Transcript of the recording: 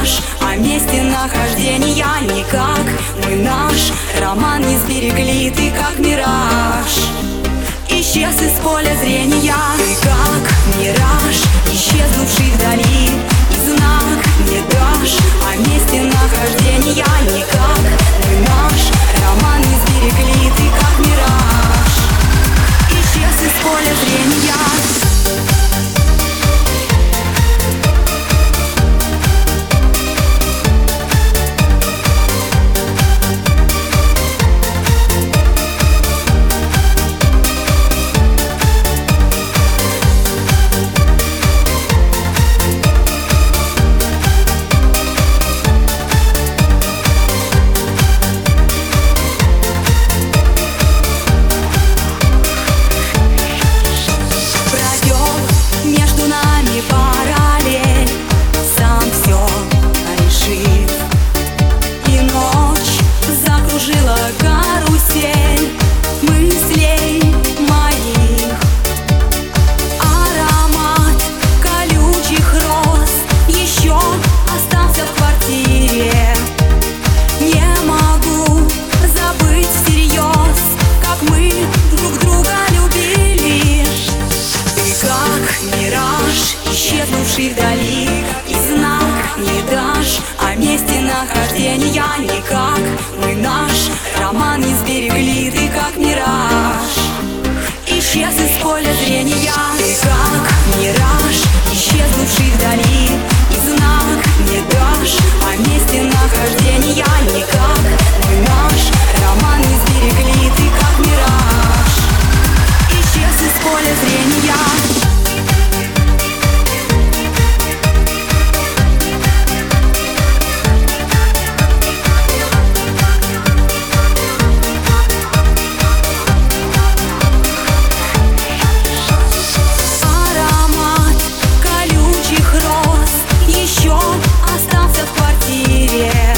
наш а О месте нахождения никак. Мы наш, роман не сберегли, ты как мираж. Исчез из поля зрения. и знак не дашь О месте нахождения никак. Мы наш роман не сберегли, ты как мираж. Исчез из поля зрения, ты как yeah.